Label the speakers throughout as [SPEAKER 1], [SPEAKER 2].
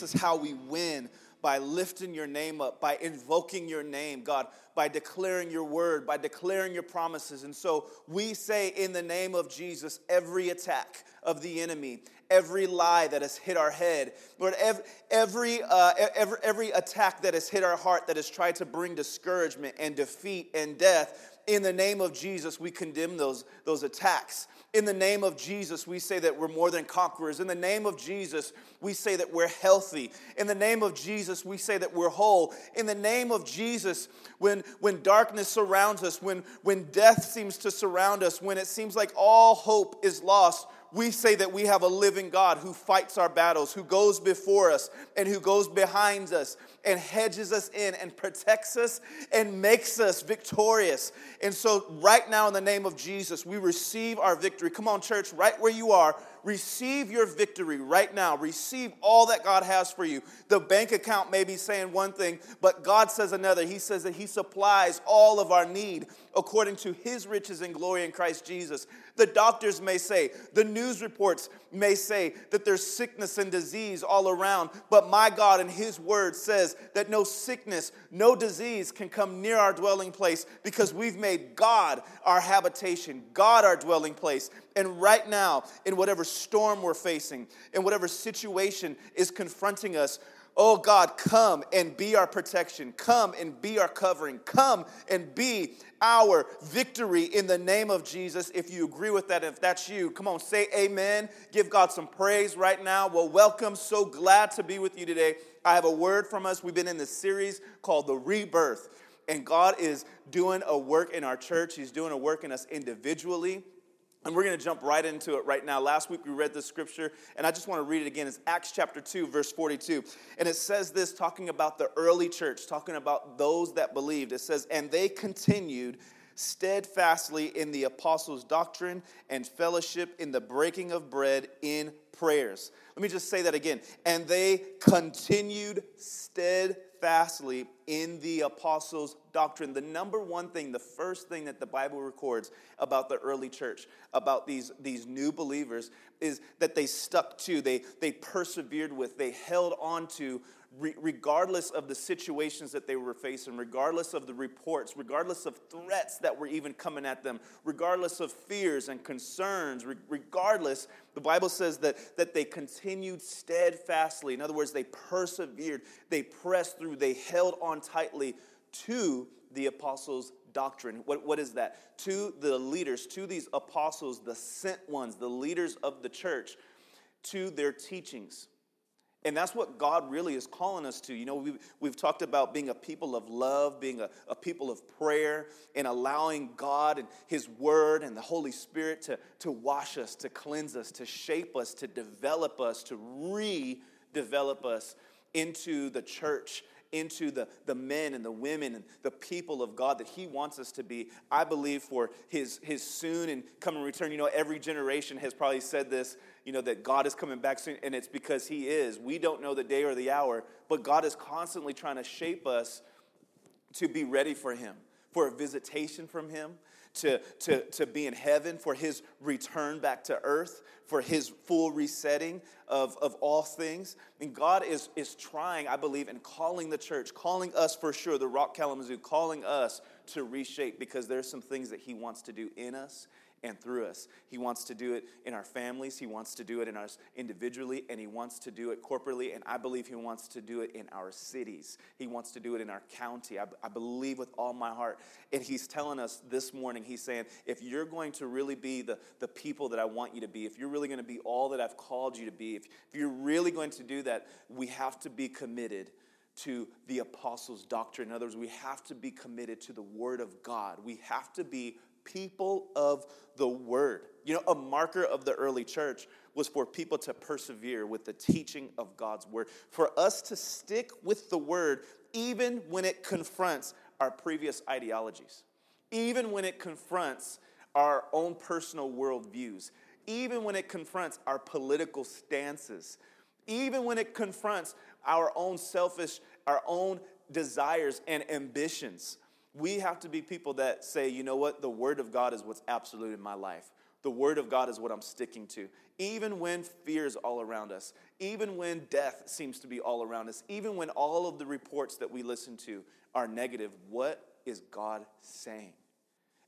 [SPEAKER 1] This is how we win by lifting your name up, by invoking your name, God, by declaring your word, by declaring your promises. And so we say, in the name of Jesus, every attack of the enemy, every lie that has hit our head, Lord, every, every, uh, every, every attack that has hit our heart that has tried to bring discouragement and defeat and death, in the name of Jesus, we condemn those, those attacks. In the name of Jesus, we say that we're more than conquerors. In the name of Jesus, we say that we're healthy. In the name of Jesus, we say that we're whole. In the name of Jesus, when, when darkness surrounds us, when, when death seems to surround us, when it seems like all hope is lost, we say that we have a living God who fights our battles, who goes before us and who goes behind us and hedges us in and protects us and makes us victorious. And so, right now, in the name of Jesus, we receive our victory. Come on, church, right where you are, receive your victory right now. Receive all that God has for you. The bank account may be saying one thing, but God says another. He says that He supplies all of our need according to His riches and glory in Christ Jesus. The doctors may say, the news reports may say that there's sickness and disease all around, but my God and His word says that no sickness, no disease can come near our dwelling place because we've made God our habitation, God our dwelling place. And right now, in whatever storm we're facing, in whatever situation is confronting us, Oh God, come and be our protection. Come and be our covering. Come and be our victory in the name of Jesus. If you agree with that, if that's you, come on, say amen. Give God some praise right now. Well, welcome. So glad to be with you today. I have a word from us. We've been in this series called The Rebirth, and God is doing a work in our church, He's doing a work in us individually. And we're going to jump right into it right now. Last week we read the scripture, and I just want to read it again. It's Acts chapter 2, verse 42. And it says this, talking about the early church, talking about those that believed. It says, And they continued steadfastly in the apostles' doctrine and fellowship, in the breaking of bread, in prayers. Let me just say that again. And they continued steadfastly in the apostles' doctrine. The number one thing, the first thing that the Bible records about the early church, about these, these new believers, is that they stuck to, they, they persevered with, they held on to regardless of the situations that they were facing, regardless of the reports, regardless of threats that were even coming at them, regardless of fears and concerns, regardless, the Bible says that, that they continued steadfastly. In other words, they persevered, they pressed through, they held on tightly to the apostles' doctrine. What, what is that? To the leaders, to these apostles, the sent ones, the leaders of the church, to their teachings. And that's what God really is calling us to. You know, we've, we've talked about being a people of love, being a, a people of prayer, and allowing God and His Word and the Holy Spirit to, to wash us, to cleanse us, to shape us, to develop us, to redevelop us into the church into the, the men and the women and the people of God that He wants us to be. I believe for His, his soon and coming return. You know, every generation has probably said this, you know, that God is coming back soon, and it's because He is. We don't know the day or the hour, but God is constantly trying to shape us to be ready for Him, for a visitation from Him, to, to, to be in heaven, for his return back to earth, for his full resetting of, of all things. And God is, is trying, I believe, and calling the church, calling us for sure, the Rock Kalamazoo, calling us to reshape because there's some things that he wants to do in us and through us. He wants to do it in our families, He wants to do it in us individually, and He wants to do it corporately. And I believe He wants to do it in our cities. He wants to do it in our county. I, I believe with all my heart. And He's telling us this morning, He's saying, if you're going to really be the, the people that I want you to be, if you're really going to be all that I've called you to be, if, if you're really going to do that, we have to be committed to the apostles' doctrine. In other words, we have to be committed to the Word of God. We have to be people of the word. You know, a marker of the early church was for people to persevere with the teaching of God's word, for us to stick with the word even when it confronts our previous ideologies, even when it confronts our own personal worldviews, even when it confronts our political stances, even when it confronts our own selfish, our own desires and ambitions we have to be people that say, you know what, the Word of God is what's absolute in my life. The Word of God is what I'm sticking to. Even when fear is all around us, even when death seems to be all around us, even when all of the reports that we listen to are negative, what is God saying?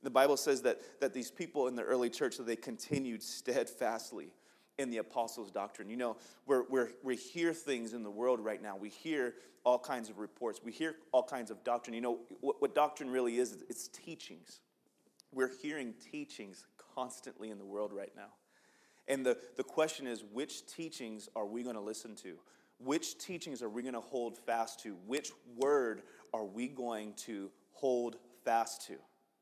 [SPEAKER 1] The Bible says that, that these people in the early church, that they continued steadfastly in the apostles' doctrine. You know, we're, we're, we hear things in the world right now. We hear all kinds of reports. We hear all kinds of doctrine. You know, what, what doctrine really is, it's teachings. We're hearing teachings constantly in the world right now. And the, the question is which teachings are we going to listen to? Which teachings are we going to hold fast to? Which word are we going to hold fast to?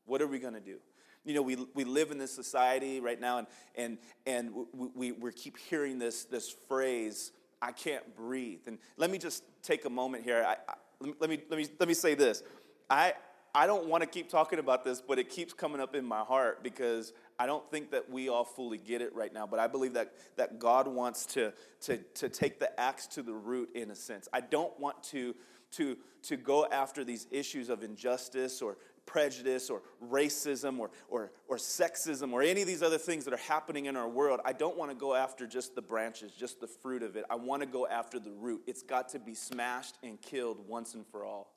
[SPEAKER 1] What are we going to do? You know, we, we live in this society right now, and, and, and we, we, keep hearing this, this phrase, I can't breathe. And let me just take a moment here. I, I, let, me, let, me, let me say this. I, I don't want to keep talking about this, but it keeps coming up in my heart because I don't think that we all fully get it right now, but I believe that, that God wants to, to, to take the axe to the root in a sense. I don't want to, to, to go after these issues of injustice or prejudice or racism or, or, or sexism or any of these other things that are happening in our world. I don't want to go after just the branches, just the fruit of it. I want to go after the root. It's got to be smashed and killed once and for all.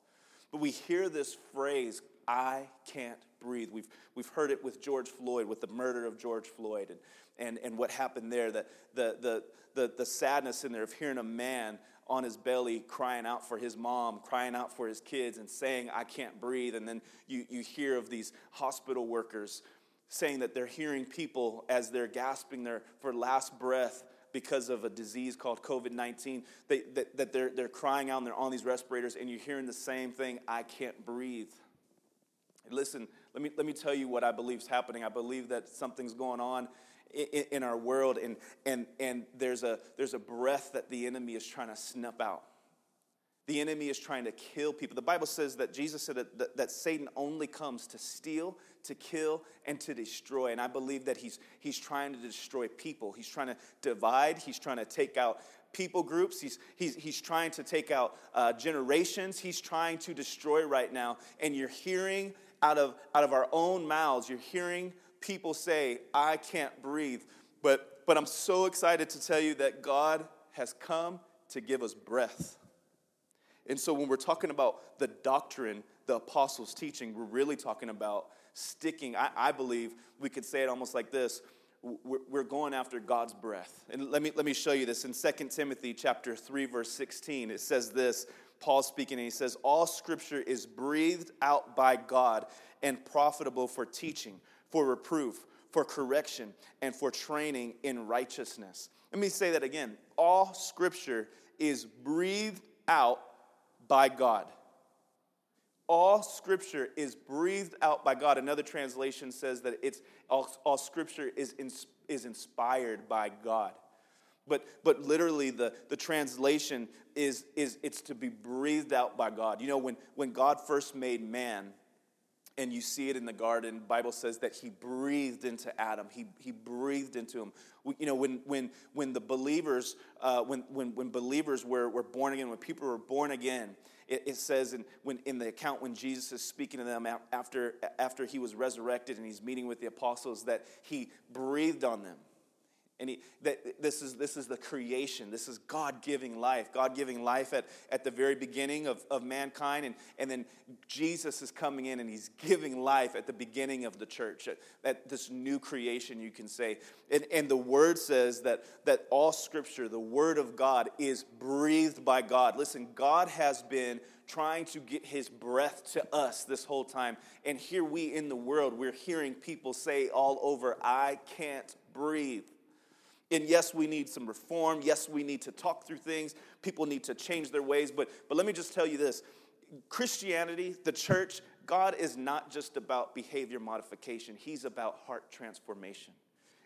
[SPEAKER 1] But we hear this phrase, I can't breathe. We've, we've heard it with George Floyd, with the murder of George Floyd, and, and, and what happened there, the, the, the, the, the sadness in there of hearing a man on his belly crying out for his mom, crying out for his kids, and saying, I can't breathe. And then you, you hear of these hospital workers saying that they're hearing people as they're gasping their, for last breath because of a disease called COVID 19, that, that they're, they're crying out and they're on these respirators, and you're hearing the same thing I can't breathe. Listen, let me, let me tell you what I believe is happening. I believe that something's going on in, in, our world, and, and, and there's, a, there's a breath that the enemy is trying to snuff out. The enemy is trying to kill people. The Bible says that Jesus said that, that, that, Satan only comes to steal, to kill, and to destroy. And I believe that he's, he's trying to destroy people. He's trying to divide, he's trying to take out people groups. He's, he's, he's trying to take out uh, generations. He's trying to destroy right now. And you're hearing out of, out of our own mouths, you're hearing people say, I can't breathe. But, but I'm so excited to tell you that God has come to give us breath. And so when we're talking about the doctrine, the apostles' teaching, we're really talking about sticking. I, I believe we could say it almost like this we're going after God's breath. And let me, let me show you this in 2 Timothy chapter 3, verse 16. It says this Paul speaking, and he says, All scripture is breathed out by God and profitable for teaching, for reproof, for correction, and for training in righteousness. Let me say that again. All scripture is breathed out by God. All scripture is breathed out by God. Another translation says that it's all, all scripture is, is inspired by God. But, but literally, the, the translation is, is it's to be breathed out by God. You know, when, when God first made man, and you see it in the garden, Bible says that he breathed into Adam. He, he breathed into him. We, you know, when, when, when the believers, uh, when, when, when believers were, were born again, when people were born again, it, it, says in, when, in the account when Jesus is speaking to them after, after he was resurrected and he's meeting with the apostles that he breathed on them. And he, that this, is, this is the creation. This is God giving life. God giving life at, at the very beginning of, of mankind. And, and then Jesus is coming in and he's giving life at the beginning of the church, at, at this new creation, you can say. And, and the word says that, that all scripture, the word of God, is breathed by God. Listen, God has been trying to get his breath to us this whole time. And here we in the world, we're hearing people say all over, I can't breathe. And yes, we need some reform. Yes, we need to talk through things. People need to change their ways. But, but let me just tell you this Christianity, the church, God is not just about behavior modification, He's about heart transformation.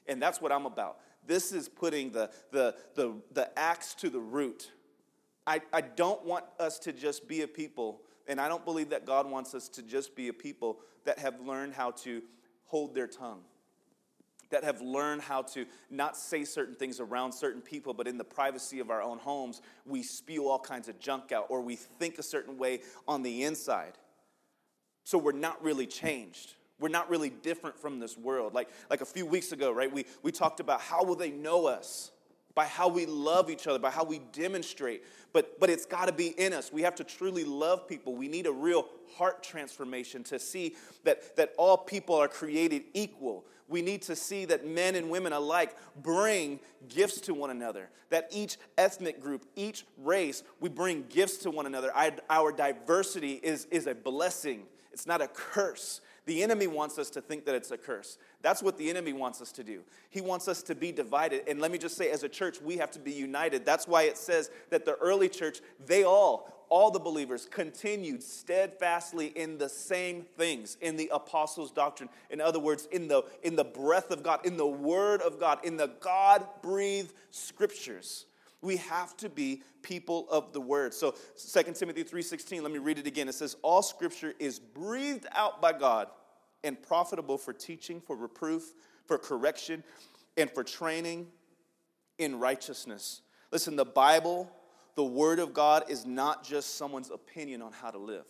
[SPEAKER 1] And that's what I'm about. This is putting the, the, the, the axe to the root. I, I don't want us to just be a people, and I don't believe that God wants us to just be a people that have learned how to hold their tongue that have learned how to not say certain things around certain people, but in the privacy of our own homes, we spew all kinds of junk out or we think a certain way on the inside. So we're not really changed. We're not really different from this world. Like, like a few weeks ago, right, we, we talked about how will they know us? By how we love each other, by how we demonstrate. But, but it's got to be in us. We have to truly love people. We need a real heart transformation to see that, that all people are created equal. We need to see that men and women alike bring gifts to one another. That each ethnic group, each race, we bring gifts to one another. Our diversity is, is a blessing, it's not a curse. The enemy wants us to think that it's a curse. That's what the enemy wants us to do. He wants us to be divided. And let me just say, as a church, we have to be united. That's why it says that the early church, they all, all the believers, continued steadfastly in the same things, in the apostles' doctrine. In other words, in the, in the breath of God, in the word of God, in the God breathed scriptures. We have to be people of the word. So 2 Timothy 3:16, let me read it again. It says, All scripture is breathed out by God and profitable for teaching, for reproof, for correction, and for training in righteousness. Listen, the Bible, the Word of God, is not just someone's opinion on how to live.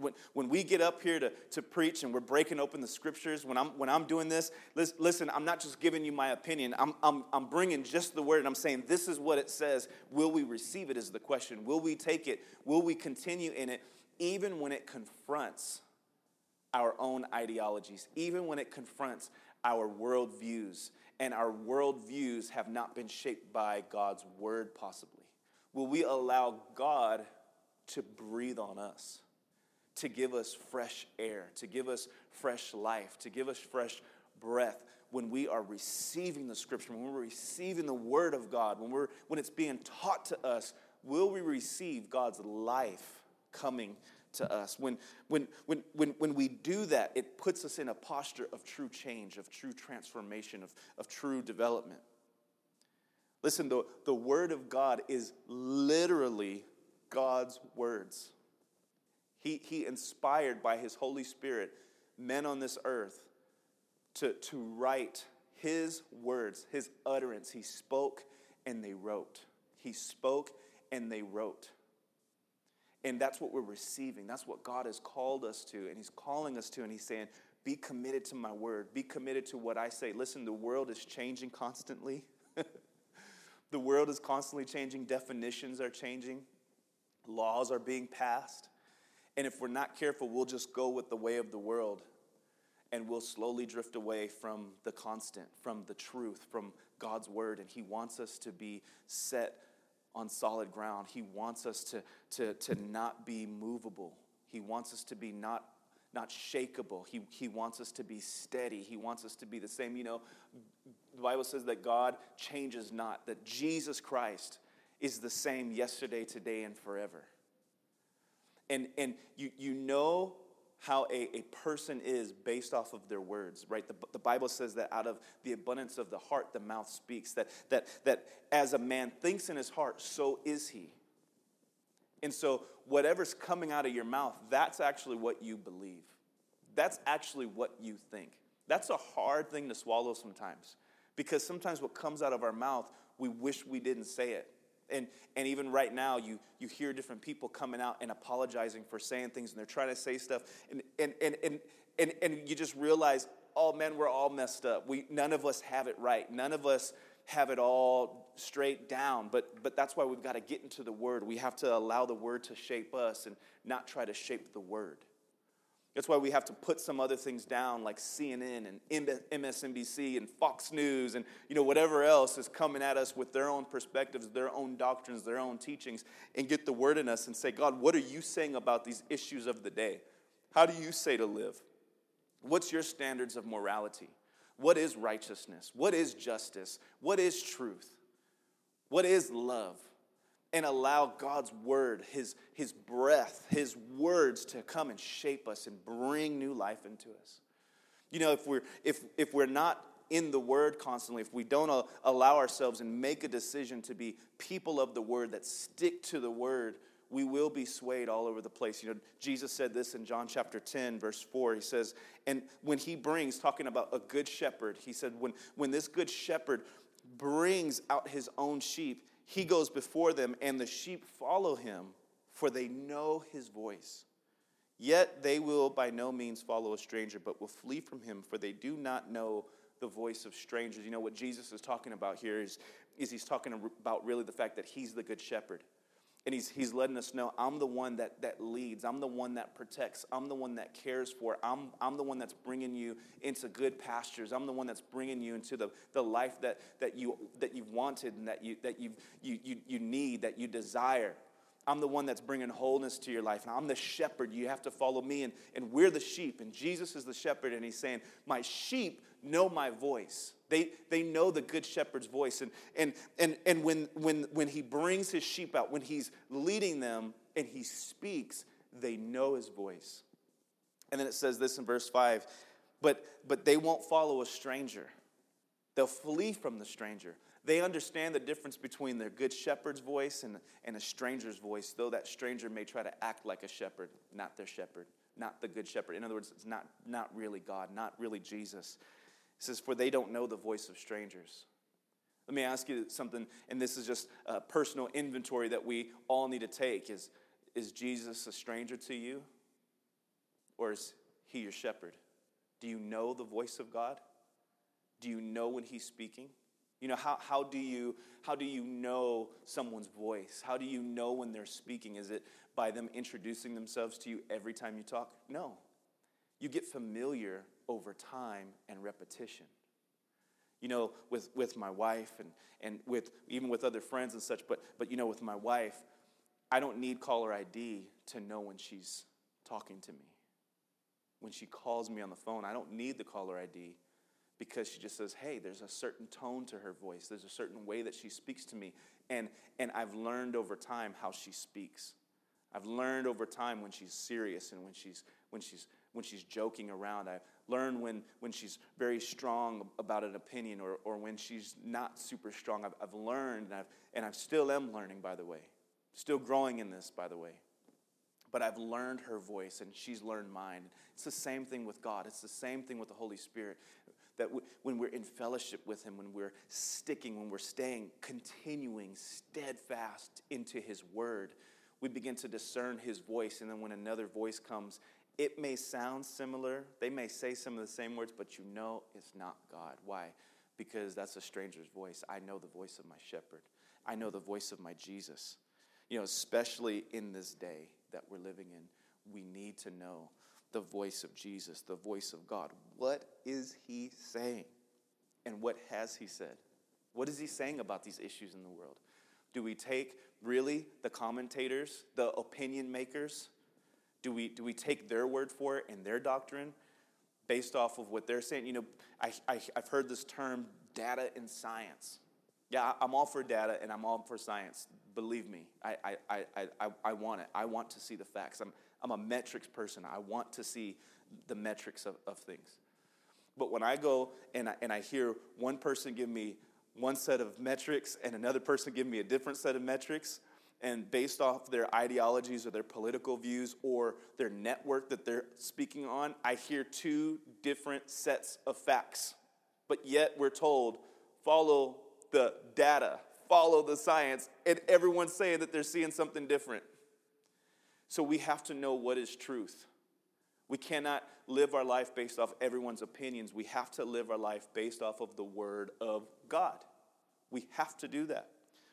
[SPEAKER 1] When, when we get up here to, to preach and we're breaking open the scriptures, when I'm, when I'm doing this, listen, I'm not just giving you my opinion. I'm, I'm, I'm bringing just the word and I'm saying, this is what it says. Will we receive it? Is the question. Will we take it? Will we continue in it, even when it confronts our own ideologies, even when it confronts our worldviews? And our worldviews have not been shaped by God's word, possibly. Will we allow God to breathe on us? To give us fresh air, to give us fresh life, to give us fresh breath when we are receiving the scripture, when we're receiving the word of God, when, we're, when it's being taught to us, will we receive God's life coming to us? When, when, when, when, when we do that, it puts us in a posture of true change, of true transformation, of, of true development. Listen, the, the word of God is literally God's words. He, he inspired by his Holy Spirit men on this earth to, to write his words, his utterance. He spoke and they wrote. He spoke and they wrote. And that's what we're receiving. That's what God has called us to. And He's calling us to. And He's saying, Be committed to my word. Be committed to what I say. Listen, the world is changing constantly. the world is constantly changing. Definitions are changing. Laws are being passed. And if we're not careful, we'll just go with the way of the world and we'll slowly drift away from the constant, from the truth, from God's word. And He wants us to be set on solid ground. He wants us to, to, to not be movable. He wants us to be not, not shakable. He, he wants us to be steady. He wants us to be the same. You know, the Bible says that God changes not, that Jesus Christ is the same yesterday, today, and forever. And, and you, you know how a, a person is based off of their words, right? The, the Bible says that out of the abundance of the heart, the mouth speaks. That, that, that as a man thinks in his heart, so is he. And so, whatever's coming out of your mouth, that's actually what you believe. That's actually what you think. That's a hard thing to swallow sometimes because sometimes what comes out of our mouth, we wish we didn't say it. And, and even right now, you, you hear different people coming out and apologizing for saying things, and they're trying to say stuff, and, and, and, and, and, and you just realize, oh man, we're all messed up. We, none of us have it right. None of us have it all straight down. But, but that's why we've got to get into the Word. We have to allow the Word to shape us and not try to shape the Word. That's why we have to put some other things down like CNN and MSNBC and Fox News and you know whatever else is coming at us with their own perspectives, their own doctrines, their own teachings and get the word in us and say, "God, what are you saying about these issues of the day? How do you say to live? What's your standards of morality? What is righteousness? What is justice? What is truth? What is love?" And allow God's word, his, his breath, his words to come and shape us and bring new life into us. You know, if we're, if, if we're not in the word constantly, if we don't allow ourselves and make a decision to be people of the word that stick to the word, we will be swayed all over the place. You know, Jesus said this in John chapter 10, verse 4. He says, and when he brings, talking about a good shepherd, he said, when, when this good shepherd brings out his own sheep, he goes before them, and the sheep follow him, for they know his voice. Yet they will by no means follow a stranger, but will flee from him, for they do not know the voice of strangers. You know what Jesus is talking about here is, is he's talking about really the fact that he's the good shepherd. And he's, he's letting us know I'm the one that, that leads. I'm the one that protects. I'm the one that cares for. I'm, I'm the one that's bringing you into good pastures. I'm the one that's bringing you into the, the life that, that, you, that you've wanted and that, you, that you've, you, you, you need, that you desire. I'm the one that's bringing wholeness to your life. And I'm the shepherd. You have to follow me. And, and we're the sheep. And Jesus is the shepherd. And he's saying, My sheep know my voice. They, they know the good shepherd's voice. And, and, and, and when, when, when he brings his sheep out, when he's leading them and he speaks, they know his voice. And then it says this in verse 5 but, but they won't follow a stranger, they'll flee from the stranger. They understand the difference between their good shepherd's voice and, and a stranger's voice, though that stranger may try to act like a shepherd, not their shepherd, not the good shepherd. In other words, it's not, not really God, not really Jesus. It says, For they don't know the voice of strangers. Let me ask you something, and this is just a personal inventory that we all need to take. Is, is Jesus a stranger to you? Or is he your shepherd? Do you know the voice of God? Do you know when he's speaking? You know, how, how, do you, how do you know someone's voice? How do you know when they're speaking? Is it by them introducing themselves to you every time you talk? No. You get familiar over time and repetition. You know, with, with my wife and, and with even with other friends and such, but, but you know, with my wife, I don't need caller ID to know when she's talking to me. When she calls me on the phone, I don't need the caller ID because she just says, hey, there's a certain tone to her voice. There's a certain way that she speaks to me. And, and I've learned over time how she speaks. I've learned over time when she's serious and when she's, when she's, when she's joking around. I've learned when, when she's very strong about an opinion or, or when she's not super strong. I've, I've learned, and, I've, and I still am learning, by the way. Still growing in this, by the way. But I've learned her voice and she's learned mine. It's the same thing with God. It's the same thing with the Holy Spirit that when we're in fellowship with Him, when we're sticking, when we're staying, continuing steadfast into His Word, we begin to discern His voice. And then when another voice comes, it may sound similar. They may say some of the same words, but you know it's not God. Why? Because that's a stranger's voice. I know the voice of my shepherd, I know the voice of my Jesus. You know, especially in this day that we're living in, we need to know the voice of Jesus, the voice of God. What is he saying? And what has he said? What is he saying about these issues in the world? Do we take really the commentators, the opinion makers? Do we, do we take their word for it and their doctrine based off of what they're saying? You know, I, I, I've heard this term data and science. Yeah, I'm all for data and I'm all for science. Believe me, I, I, I, I, I want it. I want to see the facts. I'm, I'm a metrics person. I want to see the metrics of, of things. But when I go and I, and I hear one person give me one set of metrics and another person give me a different set of metrics, and based off their ideologies or their political views or their network that they're speaking on, I hear two different sets of facts. But yet we're told, follow the data, follow the science, and everyone's saying that they're seeing something different. So we have to know what is truth. We cannot live our life based off everyone's opinions. We have to live our life based off of the Word of God. We have to do that.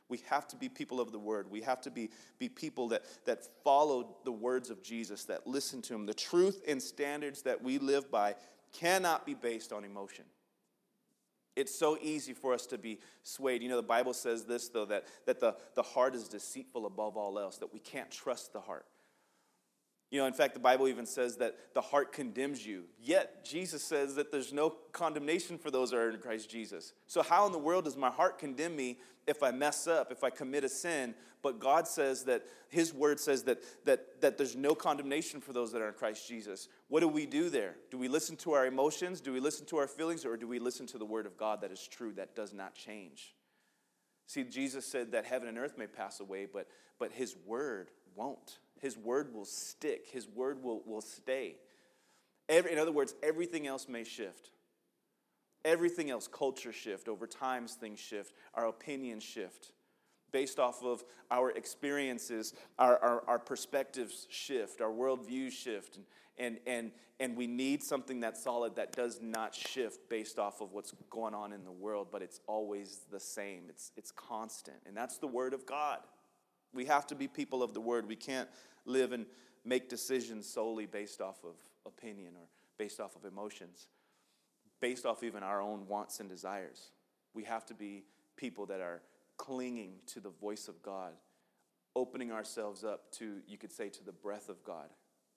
[SPEAKER 1] We have to be people of the Word. We have to be, be people that, that follow the words of Jesus, that listen to Him. The truth and standards that we live by cannot be based on emotion. It's so easy for us to be swayed. You know, the Bible says this, though, that, that the, the heart is deceitful above all else, that we can't trust the heart. You know, in fact, the Bible even says that the heart condemns you. Yet, Jesus says that there's no condemnation for those that are in Christ Jesus. So, how in the world does my heart condemn me if I mess up, if I commit a sin? But God says that His word says that, that, that there's no condemnation for those that are in Christ Jesus. What do we do there? Do we listen to our emotions? Do we listen to our feelings? Or do we listen to the word of God that is true, that does not change? See, Jesus said that heaven and earth may pass away, but, but His word won't. His word will stick, His word will, will stay. Every, in other words, everything else may shift. Everything else, culture shift, over times things shift, our opinions shift based off of our experiences, our, our, our perspectives shift, our worldviews shift. And, and, and, and we need something that's solid that does not shift based off of what's going on in the world, but it's always the same. It's, it's constant. And that's the Word of God. We have to be people of the Word. We can't live and make decisions solely based off of opinion or based off of emotions, based off even our own wants and desires. We have to be people that are clinging to the voice of God, opening ourselves up to, you could say, to the breath of God,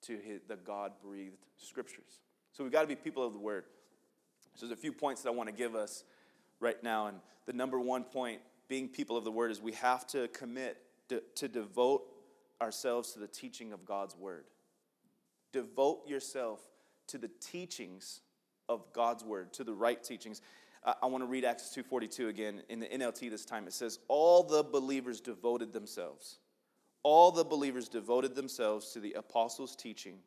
[SPEAKER 1] to his, the God breathed scriptures. So we've got to be people of the word. So there's a few points that I want to give us right now. And the number one point, being people of the word, is we have to commit to, devote ourselves to the teaching of God's word. Devote yourself to the teachings of God's word, to the right teachings. Uh, I want to read Acts 2:42 again in the NLT this time. It says, "All the believers devoted themselves. All the believers devoted themselves to the apostles' teaching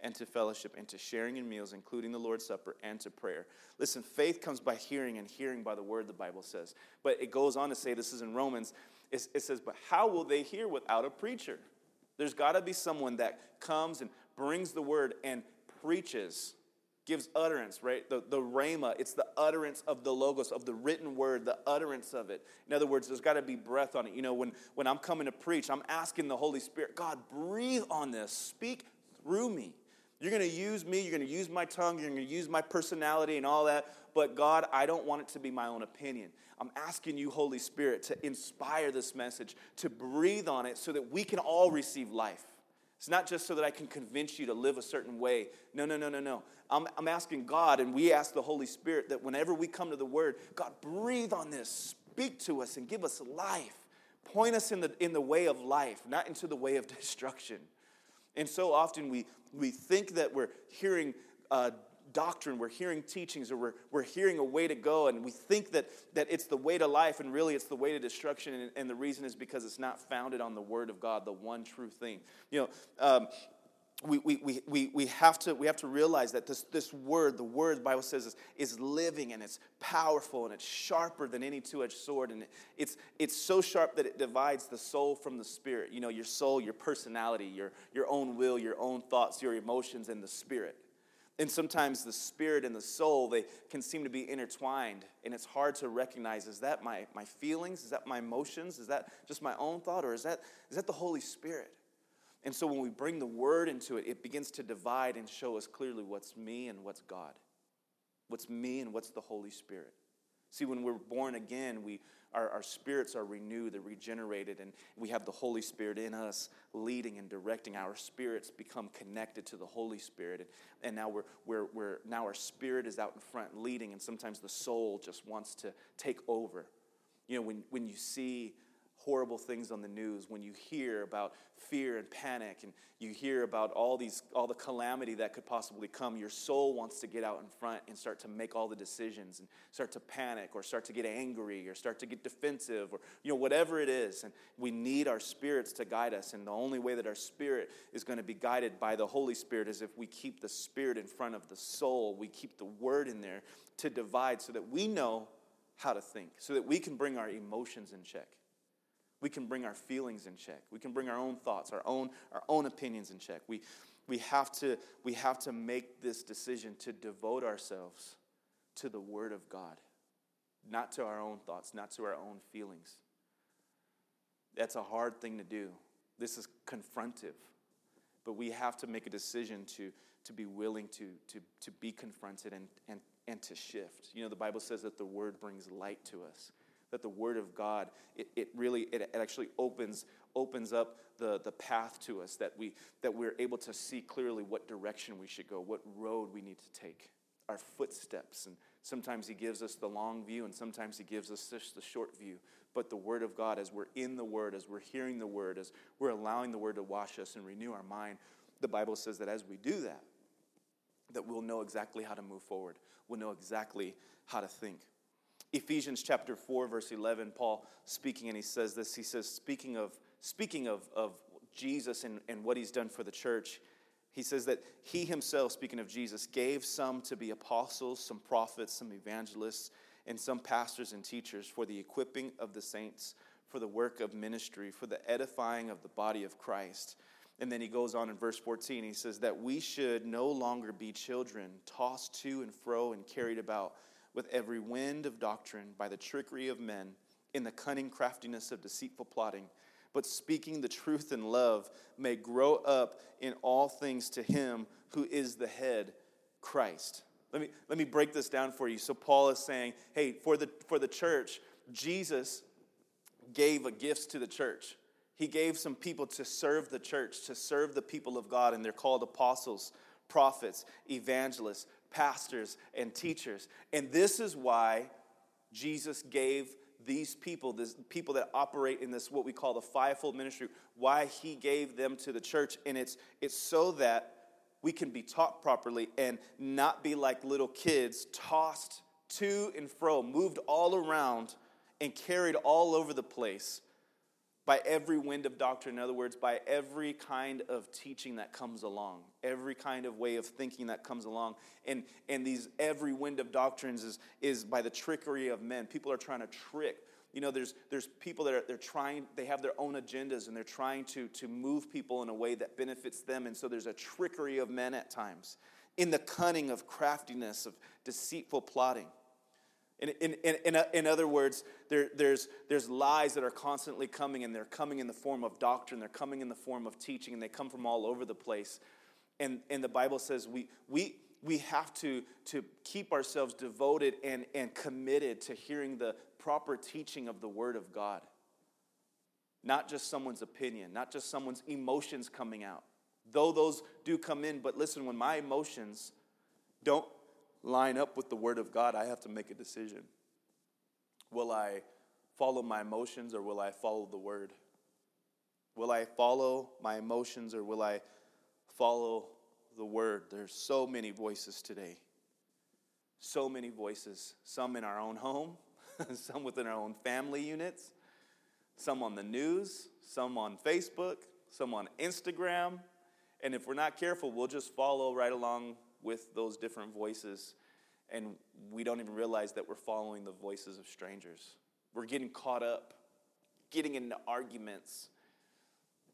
[SPEAKER 1] and to fellowship and to sharing in meals, including the Lord's Supper and to prayer." Listen, faith comes by hearing and hearing by the word, the Bible says. But it goes on to say, this is in Romans, it says, "But how will they hear without a preacher?" There's got to be someone that comes and brings the word and preaches gives utterance, right? The, the rhema, it's the utterance of the logos, of the written word, the utterance of it. In other words, there's got to be breath on it. You know, when, when I'm coming to preach, I'm asking the Holy Spirit, God, breathe on this, speak through me. You're going to use me, you're going to use my tongue, you're going to use my personality and all that. But God, I don't want it to be my own opinion. I'm asking you, Holy Spirit, to inspire this message, to breathe on it so that we can all receive life. It's not just so that I can convince you to live a certain way. No, no, no, no, no. I'm, I'm asking God, and we ask the Holy Spirit that whenever we come to the Word, God, breathe on this, speak to us, and give us life. Point us in the, in the way of life, not into the way of destruction. And so often we, we think that we're hearing uh, doctrine, we're hearing teachings, or we're, we're hearing a way to go, and we think that, that it's the way to life, and really it's the way to destruction. And, and the reason is because it's not founded on the Word of God, the one true thing. You know, um, we, we, we, we, have to, we have to realize that this, this word, the word the Bible says is, is living and it's powerful and it's sharper than any two-edged sword. And it's, it's so sharp that it divides the soul from the spirit. You know, your soul, your personality, your, your own will, your own thoughts, your emotions, and the spirit. And sometimes the spirit and the soul, they can seem to be intertwined. And it's hard to recognize is that my, my feelings? Is that my emotions? Is that just my own thought? Or is that, is that the Holy Spirit? And so when we bring the word into it, it begins to divide and show us clearly what's me and what's God. What's me and what's the Holy Spirit. See, when we're born again, we, our, our spirits are renewed, they're regenerated, and we have the Holy Spirit in us leading and directing. Our spirits become connected to the Holy Spirit. And, and now we're, we're, we're now our spirit is out in front leading, and sometimes the soul just wants to take over. You know, when, when you see horrible things on the news, when you hear about fear and panic and you hear about all these all the calamity that could possibly come, your soul wants to get out in front and start to make all the decisions and start to panic or start to get angry or start to get defensive or you know whatever it is. And we need our spirits to guide us and the only way that our spirit is going to be guided by the Holy Spirit is if we keep the spirit in front of the soul. We keep the word in there to divide so that we know how to think, so that we can bring our emotions in check we can bring our feelings in check. We can bring our own thoughts, our own, our own opinions in check. We, we, have to, we have to make this decision to devote ourselves to the Word of God, not to our own thoughts, not to our own feelings. That's a hard thing to do. This is confrontive. But we have to make a decision to, to be willing to, to, to be confronted and, and, and to shift. You know, the Bible says that the Word brings light to us that the word of god it, it really it, it actually opens opens up the, the path to us that we that we're able to see clearly what direction we should go what road we need to take our footsteps. And sometimes he gives us the long view and sometimes he gives us just the short view. But the word of god as we're in the word as we're hearing the word as we're allowing the word to wash us and renew our mind the bible says that as we do that that we'll know exactly how to move forward. We'll know exactly how to think Ephesians chapter 4, verse 11, Paul speaking, and he says this. He says, speaking of, speaking of, of Jesus and, and what he's done for the church, he says that he himself, speaking of Jesus, gave some to be apostles, some prophets, some evangelists, and some pastors and teachers for the equipping of the saints, for the work of ministry, for the edifying of the body of Christ. And then he goes on in verse 14, he says that we should no longer be children, tossed to and fro and carried about with every wind of doctrine by the trickery of men, in the cunning craftiness of deceitful plotting, but speaking the truth in love may grow up in all things to him who is the head, Christ. Let me, let me break this down for you. So Paul is saying, hey, for the, for the church, Jesus gave a gifts to the church. He gave some people to serve the church, to serve the people of God, and they're called apostles, prophets, evangelists, pastors, and teachers. And this is why Jesus gave these people, this people that operate in this what we call the fivefold ministry, why he gave them to the church. And it's it's so that we can be taught properly and not be like little kids tossed to and fro, moved all around and carried all over the place by every wind of doctrine. In other words, by every kind of teaching that comes along, every kind of way of thinking that comes along. And, and these every wind of doctrines is, is by the trickery of men. People are trying to trick. You know, there's, there's people that are they're trying, they have their own agendas and they're trying to, to move people in a way that benefits them. And so there's a trickery of men at times in the cunning of craftiness, of deceitful plotting. In, in, in, in, other words, there, there's, there's lies that are constantly coming, and they're coming in the form of doctrine, they're coming in the form of teaching, and they come from all over the place. And, and the Bible says we, we, we have to, to keep ourselves devoted and, and committed to hearing the proper teaching of the Word of God. Not just someone's opinion, not just someone's emotions coming out. Though those do come in, but listen, when my emotions don't line up with the Word of God, I have to make a decision. Will I follow my emotions or will I follow the Word? Will I follow my emotions or will I follow the Word? There's so many voices today. So many voices. Some in our own home, some within our own family units, some on the news, some on Facebook, some on Instagram. And if we're not careful, we'll just follow right along with those different voices, and we don't even realize that we're following the voices of strangers. We're getting caught up, getting into arguments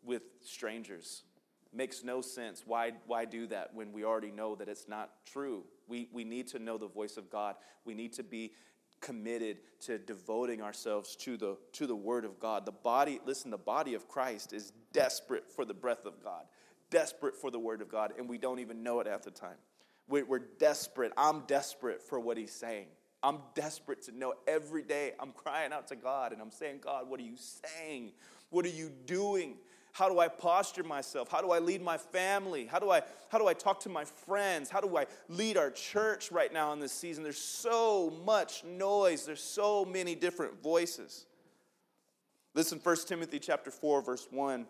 [SPEAKER 1] with strangers. Makes no sense. Why, why do that when we already know that it's not true? We, we need to know the voice of God. We need to be committed to devoting ourselves to the, to the Word of God. The body, listen, the body of Christ is desperate for the breath of God, desperate for the Word of God, and we don't even know it at the time. We're desperate. I'm desperate for what he's saying. I'm desperate to know every day. I'm crying out to God and I'm saying, God, what are you saying? What are you doing? How do I posture myself? How do I lead my family? How do I how do I talk to my friends? How do I lead our church right now in this season? There's so much noise. There's so many different voices. Listen 1 Timothy chapter 4 verse 1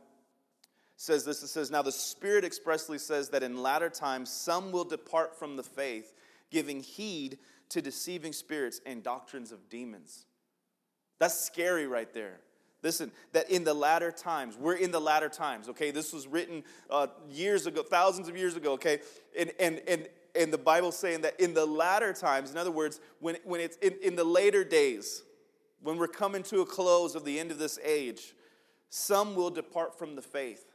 [SPEAKER 1] says this it says, Now the Spirit expressly says that in latter times some will depart from the faith, giving heed to deceiving spirits and doctrines of demons. That's scary right there. Listen, that in the latter times, we're in the latter times, okay? This was written uh, years ago, thousands of years ago, okay? And, and, and, and the Bible's saying that in the latter times, in other words, when, when it's in, in the later days, when we're coming to a close of the end of this age, some will depart from the faith.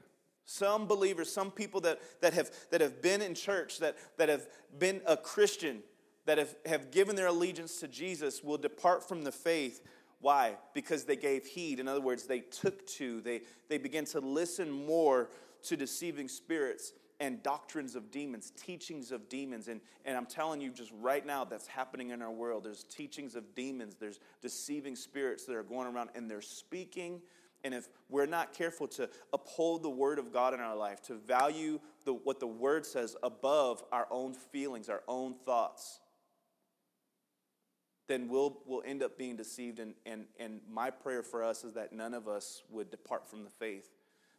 [SPEAKER 1] Some believers, some people that, that, have, that have been in church, that, that have been a Christian, that have, have given their allegiance to Jesus, will depart from the faith. Why? Because they gave heed. In other words, they took to, they, they began to listen more to deceiving spirits and doctrines of demons, teachings of demons. And, and I'm telling you, just right now, that's happening in our world. There's teachings of demons, there's deceiving spirits that are going around, and they're speaking and if we're not careful to uphold the word of God in our life, to value the, what the word says above our own feelings, our own thoughts, then we'll, we'll end up being deceived. And, and, and my prayer for us is that none of us would depart from the faith,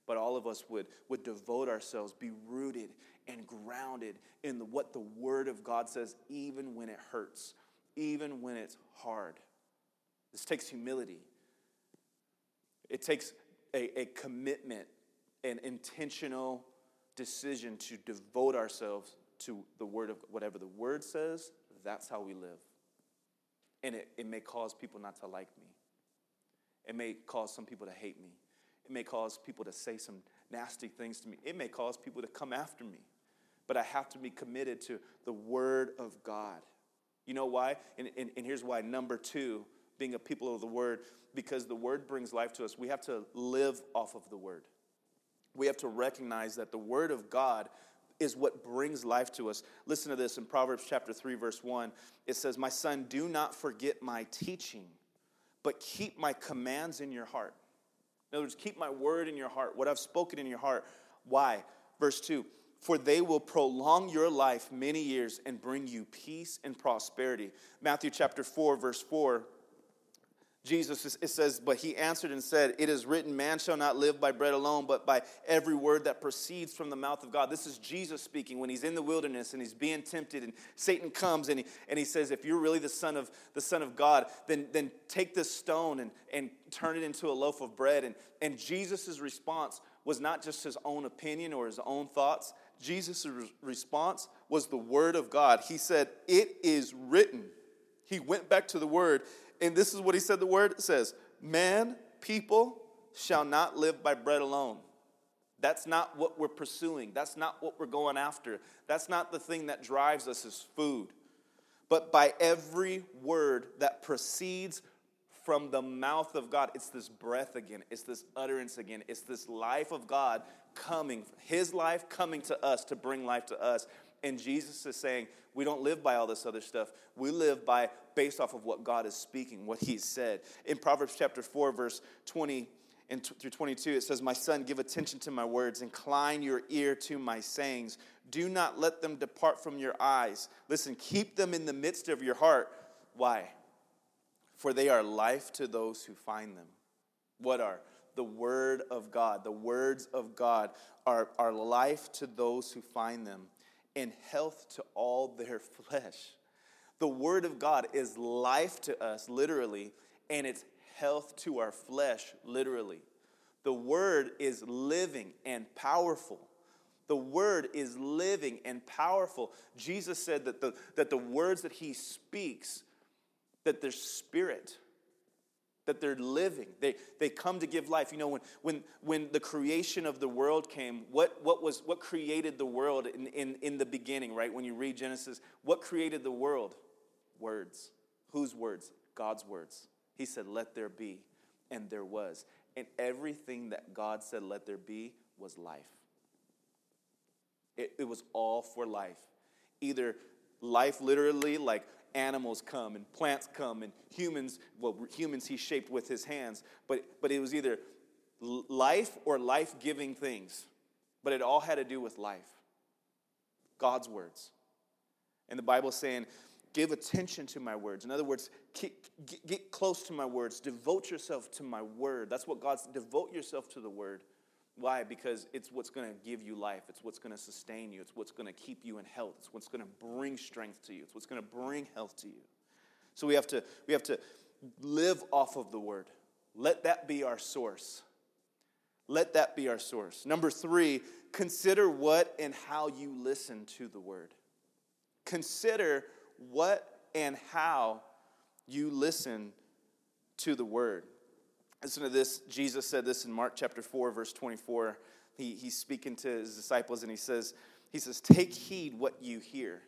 [SPEAKER 1] but all of us would, would devote ourselves, be rooted and grounded in the, what the word of God says, even when it hurts, even when it's hard. This takes humility. It takes a, a commitment, an intentional decision to devote ourselves to the word of whatever the word says, that's how we live. And it, it may cause people not to like me. It may cause some people to hate me. It may cause people to say some nasty things to me. It may cause people to come after me. But I have to be committed to the Word of God. You know why? And, and, and here's why. Number two, being a people of the Word, because the Word brings life to us. We have to live off of the Word. We have to recognize that the Word of God is what brings life to us. Listen to this in Proverbs chapter 3, verse 1. It says, My son, do not forget my teaching, but keep my commands in your heart. In other words, keep my word in your heart, what I've spoken in your heart. Why? Verse 2 For they will prolong your life many years and bring you peace and prosperity. Matthew chapter 4, verse 4 Jesus, it says, but he answered and said, It is written, man shall not live by bread alone, but by every word that proceeds from the mouth of God. This is Jesus speaking when he's in the wilderness and he's being tempted, and Satan comes and he, and he says, If you're really the Son of, the son of God, then, then take this stone and, and turn it into a loaf of bread. And, and Jesus' response was not just his own opinion or his own thoughts. Jesus' response was the word of God. He said, It is written. He went back to the word and this is what he said the word says man, people shall not live by bread alone. That's not what we're pursuing. That's not what we're going after. That's not the thing that drives us as food. But by every word that proceeds from the mouth of God, it's this breath again, it's this utterance again, it's this life of God coming, His life coming to us to bring life to us. And Jesus is saying, we don't live by all this other stuff. We live by based off of what God is speaking, what He said. In Proverbs chapter 4, verse 20 and t- through 22, it says, My son, give attention to my words, incline your ear to my sayings. Do not let them depart from your eyes. Listen, keep them in the midst of your heart. Why? For they are life to those who find them. What are? The word of God. The words of God are, are life to those who find them and health to all their flesh. The Word of God is life to us, literally, and it's health to our flesh, literally. The Word is living and powerful. The Word is living and powerful. Jesus said that the, that the words that He speaks, that they're spirit that they're living. They, they come to give life. You know, when, when, when the creation of the world came, what, what, was, what created the world in, in, in the beginning, right? When you read Genesis, what created the world? Words. Whose words? God's words. He said, Let there be, and there was. And everything that God said, Let there be, was life. It, it was all for life. Either life literally, like animals come and plants come and humans, well, humans he shaped with his hands, but, but it was either life or life giving things. But it all had to do with life. God's words. And the Bible saying, give attention to my words. In other words, get close to my words. Devote yourself to my word. That's what God's, devote yourself to the word. Why? Because it's what's going to give you life. It's what's going to sustain you. It's what's going to keep you in health. It's what's going to bring strength to you. It's what's going to bring health to you. So we have to we have to live off of the word. Let that be our source. Let that be our source. Number 3, consider what and how you listen to the word. Consider what and how you listen to the word. Listen to this. Jesus said this in Mark chapter 4, verse 24. He, he's speaking to his disciples and he says, he says, Take heed what you hear.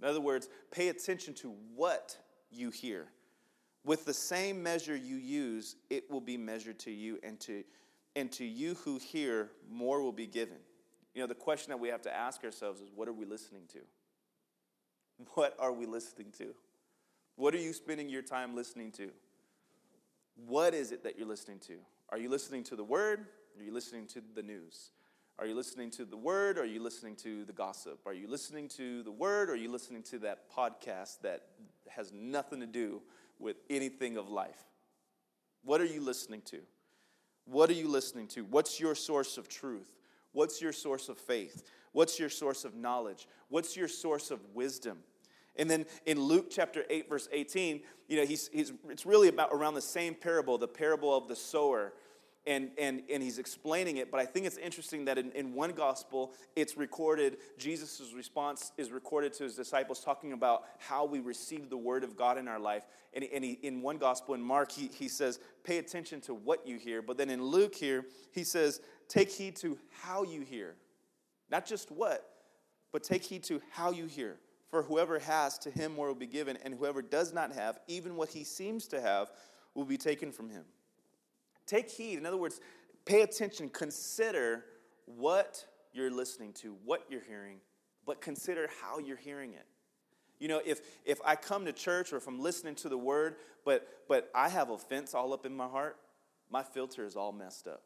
[SPEAKER 1] In other words, pay attention to what you hear. With the same measure you use, it will be measured to you, and to, and to you who hear, more will be given. You know, the question that we have to ask ourselves is what are we listening to? What are we listening to? What are you spending your time listening to? What is it that you're listening to? Are you listening to the word? Are you listening to the news? Are you listening to the word? Or are you listening to the gossip? Are you listening to the word? Or are you listening to that podcast that has nothing to do with anything of life? What are you listening to? What are you listening to? What's your source of truth? What's your source of faith? What's your source of knowledge? What's your source of wisdom? And then in Luke chapter 8, verse 18, you know, he's, he's, it's really about around the same parable, the parable of the sower. and, and, and he's explaining it. But I think it's interesting that in, in one gospel, it's recorded, Jesus' response is recorded to his disciples, talking about how we receive the word of God in our life. And, and he, in one gospel, in Mark, he, he says, pay attention to what you hear. But then in Luke here, he says, take heed to how you hear. Not just what, but take heed to how you hear. For whoever has, to him more will be given, and whoever does not have, even what he seems to have, will be taken from him. Take heed. In other words, pay attention. Consider what you're listening to, what you're hearing, but consider how you're hearing it. You know, if, if I come to church or if I'm listening to the word, but, but I have offense all up in my heart, my filter is all messed up.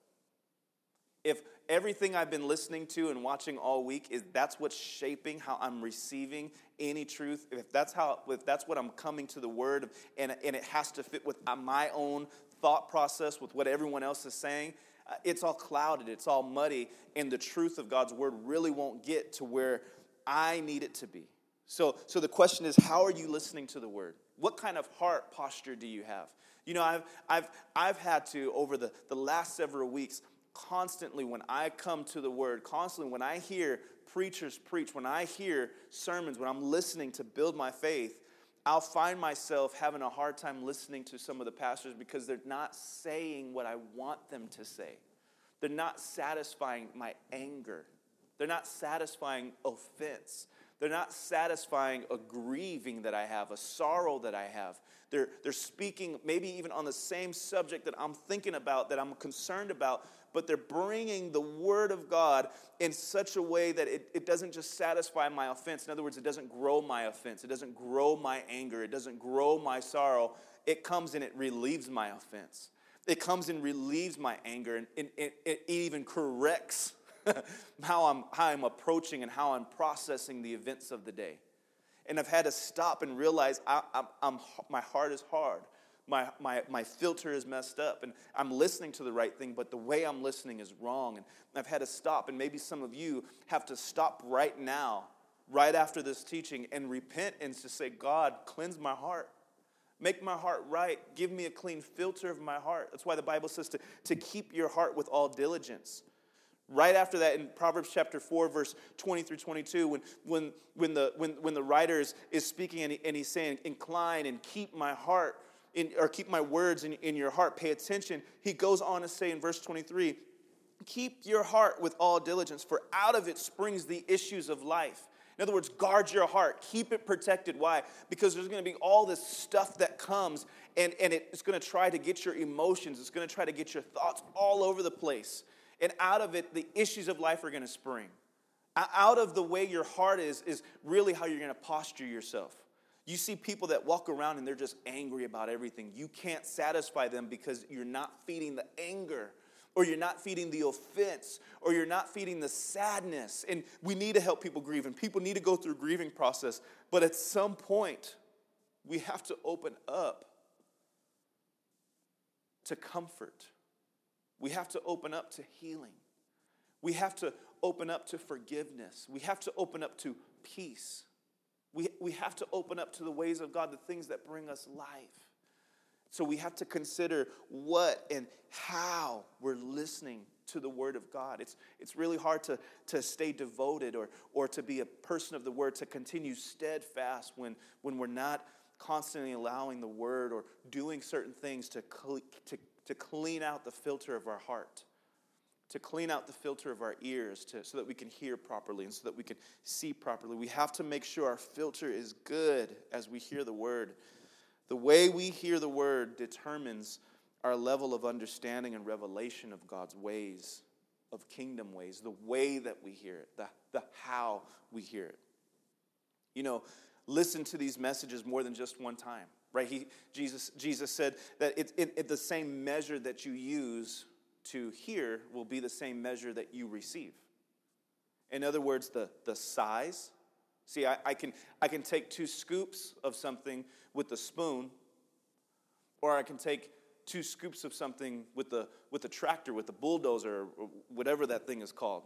[SPEAKER 1] If everything I've been listening to and watching all week is that's what's shaping how I'm receiving any truth, if that's how if that's what I'm coming to the word and, and it has to fit with my own thought process with what everyone else is saying, uh, it's all clouded, it's all muddy, and the truth of God's word really won't get to where I need it to be. So, so the question is, how are you listening to the word? What kind of heart posture do you have? You know, I've, I've, I've had to, over the, the last several weeks, constantly when I come to the word, constantly when I hear preachers preach, when I hear sermons, when I'm listening to build my faith, I'll find myself having a hard time listening to some of the pastors because they're not saying what I want them to say. They're not satisfying my anger. They're not satisfying offense. They're not satisfying a grieving that I have, a sorrow that I have. They're, they're speaking maybe even on the same subject that I'm thinking about, that I'm concerned about, but they're bringing the Word of God in such a way that it, it doesn't just satisfy my offense. In other words, it doesn't grow my offense, it doesn't grow my anger, it doesn't grow my sorrow. It comes and it relieves my offense. It comes and relieves my anger, and, and, and it even corrects how, I'm, how I'm approaching and how I'm processing the events of the day. And I've had to stop and realize I, am my heart is hard my, my, my filter is messed up and I'm listening to the right thing, but the way I'm listening is wrong. And I've had to stop, and maybe some of you have to stop right now, right after this teaching, and repent and to say, God, cleanse my heart. Make my heart right. Give me a clean filter of my heart. That's why the Bible says to, to keep your heart with all diligence. Right after that, in Proverbs chapter 4, verse 20 through 22, when, when, when, the, when, when the writer is, is speaking and, he, and he's saying, Incline and keep my heart in, or keep my words in, in your heart. Pay attention. He goes on to say in verse 23 Keep your heart with all diligence, for out of it springs the issues of life. In other words, guard your heart, keep it protected. Why? Because there's going to be all this stuff that comes, and, and it's going to try to get your emotions, it's going to try to get your thoughts all over the place. And out of it, the issues of life are going to spring. Out of the way your heart is, is really how you're going to posture yourself. You see people that walk around and they're just angry about everything. You can't satisfy them because you're not feeding the anger or you're not feeding the offense or you're not feeding the sadness. And we need to help people grieve and people need to go through a grieving process. But at some point, we have to open up to comfort. We have to open up to healing. We have to open up to forgiveness. We have to open up to peace. We, we have to open up to the ways of God, the things that bring us life. So we have to consider what and how we're listening to the Word of God. It's, it's really hard to, to stay devoted or, or to be a person of the Word, to continue steadfast when, when we're not constantly allowing the Word or doing certain things to, to, to clean out the filter of our heart to clean out the filter of our ears to, so that we can hear properly and so that we can see properly. We have to make sure our filter is good as we hear the word. The way we hear the word determines our level of understanding and revelation of God's ways, of kingdom ways, the way that we hear it, the, the how we hear it. You know, listen to these messages more than just one time, right? He, Jesus, Jesus said that it's it, it, the same measure that you use to hear will be the same measure that you receive. In other words, the, the size. See, I, I, can, I can take two scoops of something with a spoon, or I can take two scoops of something with the, with the tractor, with the bulldozer, or whatever that thing is called.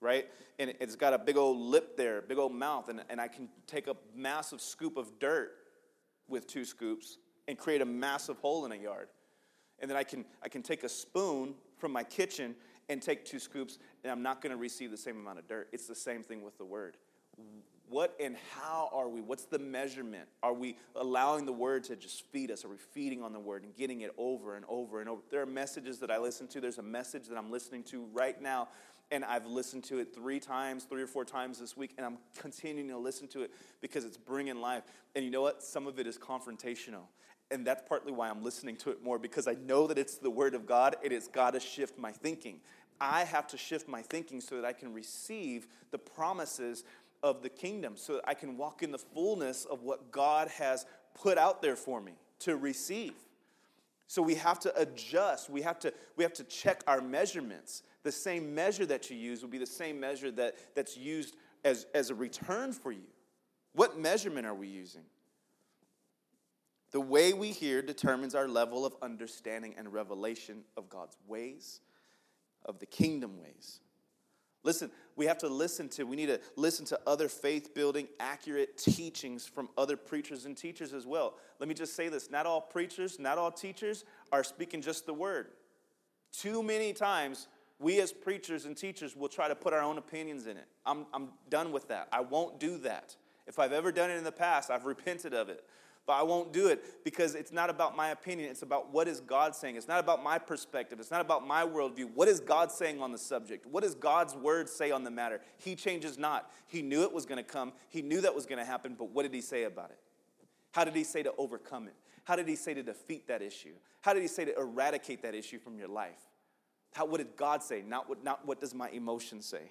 [SPEAKER 1] Right? And it's got a big old lip there, big old mouth, and, and I can take a massive scoop of dirt with two scoops and create a massive hole in a yard. And then I can, I can take a spoon from my kitchen and take two scoops, and I'm not going to receive the same amount of dirt. It's the same thing with the word. What and how are we? What's the measurement? Are we allowing the word to just feed us? Are we feeding on the word and getting it over and over and over? There are messages that I listen to. There's a message that I'm listening to right now, and I've listened to it three times, three or four times this week, and I'm continuing to listen to it because it's bringing life. And you know what? Some of it is confrontational. And that's partly why I'm listening to it more because I know that it's the Word of God and it's got to shift my thinking. I have to shift my thinking so that I can receive the promises of the kingdom, so that I can walk in the fullness of what God has put out there for me to receive. So we have to adjust. We have to, we have to check our measurements. The same measure that you use will be the same measure that, that's used as, as a return for you. What measurement are we using? The way we hear determines our level of understanding and revelation of God's ways, of the kingdom ways. Listen, we have to listen to, we need to listen to other faith building, accurate teachings from other preachers and teachers as well. Let me just say this not all preachers, not all teachers are speaking just the word. Too many times, we as preachers and teachers will try to put our own opinions in it. I'm, I'm done with that. I won't do that. If I've ever done it in the past, I've repented of it but I won't do it because it's not about my opinion. It's about what is God saying. It's not about my perspective. It's not about my worldview. What is God saying on the subject? What does God's word say on the matter? He changes not. He knew it was going to come. He knew that was going to happen, but what did he say about it? How did he say to overcome it? How did he say to defeat that issue? How did he say to eradicate that issue from your life? How, what did God say? Not what, not what does my emotion say?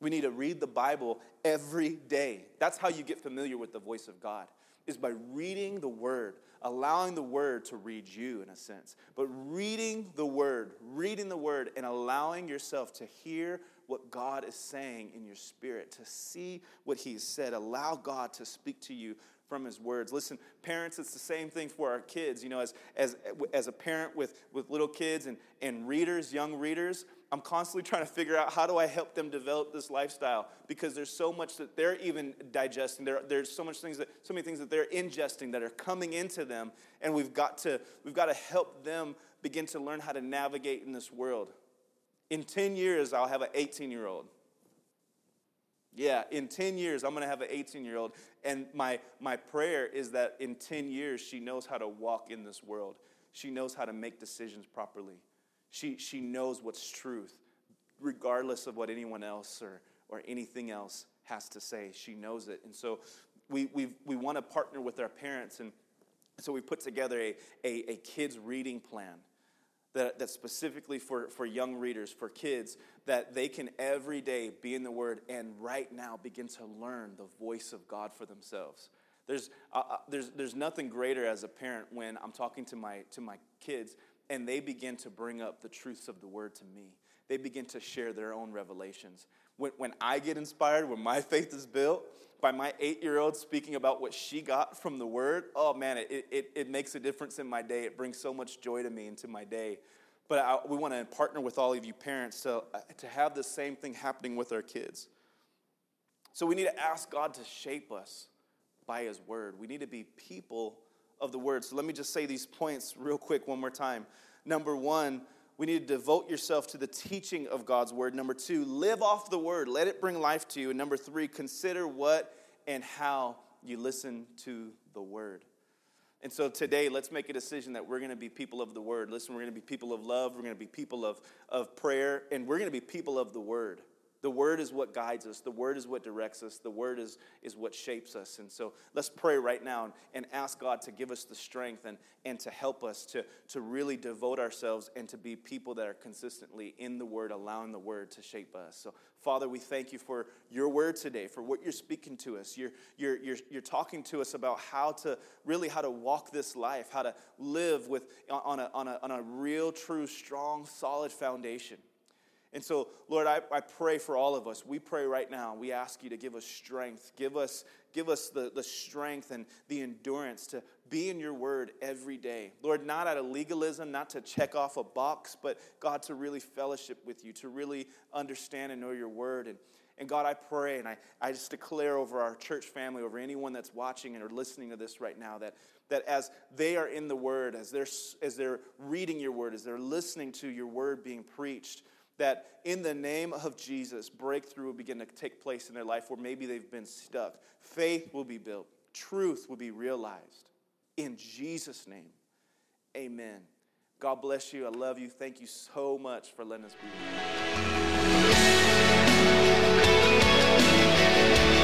[SPEAKER 1] We need to read the Bible every day. That's how you get familiar with the voice of God is by reading the word, allowing the word to read you in a sense. But reading the word, reading the word, and allowing yourself to hear what God is saying in your spirit, to see what He said. Allow God to speak to you from his words. Listen, parents, it's the same thing for our kids. You know, as, as, as a parent with, with little kids and, and readers, young readers, I'm constantly trying to figure out how do I help them develop this lifestyle because there's so much that they're even digesting. There, there's so much things that so many things that they're ingesting that are coming into them, and we've got to we've got to help them begin to learn how to navigate in this world. In 10 years, I'll have an 18 year old. Yeah, in 10 years, I'm going to have an 18 year old. And my, my prayer is that in 10 years, she knows how to walk in this world. She knows how to make decisions properly. She, she knows what's truth, regardless of what anyone else or, or anything else has to say. She knows it. And so we, we, we want to partner with our parents. And so we put together a, a, a kids' reading plan that, that's specifically for, for young readers, for kids, that they can every day be in the Word and right now begin to learn the voice of God for themselves. There's, uh, uh there's, there's nothing greater as a parent when I'm talking to my, to my kids and they begin to bring up the truths of the word to me. They begin to share their own revelations. When, when I get inspired, when my faith is built by my eight year old speaking about what she got from the word, oh man, it, it, it makes a difference in my day. It brings so much joy to me into my day. But I, we want to partner with all of you parents to, uh, to have the same thing happening with our kids. So we need to ask God to shape us by His word. We need to be people of the word. So let me just say these points real quick one more time. Number one, we need to devote yourself to the teaching of God's word. Number two, live off the word, let it bring life to you. And number three, consider what and how you listen to the word. And so today, let's make a decision that we're going to be people of the word. Listen, we're going to be people of love, we're going to be people of, of prayer, and we're going to be people of the word. The word is what guides us. The word is what directs us. The word is, is what shapes us. And so let's pray right now and, and ask God to give us the strength and, and to help us to, to really devote ourselves and to be people that are consistently in the word, allowing the word to shape us. So, Father, we thank you for your word today, for what you're speaking to us. You're, you're, you're, you're talking to us about how to really how to walk this life, how to live with on a, on a, on a real, true, strong, solid foundation. And so, Lord, I, I pray for all of us. We pray right now. We ask you to give us strength. Give us, give us the, the strength and the endurance to be in your word every day. Lord, not out of legalism, not to check off a box, but God, to really fellowship with you, to really understand and know your word. And, And God, I pray and I, I just declare over our church family, over anyone that's watching and or listening to this right now, that, that as they are in the Word, as they're, as they're reading your Word, as they're listening to your Word being preached, that in the name of Jesus, breakthrough will begin to take place in their life where maybe they've been stuck. Faith will be built, truth will be realized. In Jesus' name, amen. God bless you. I love you. Thank you so much for letting us be here.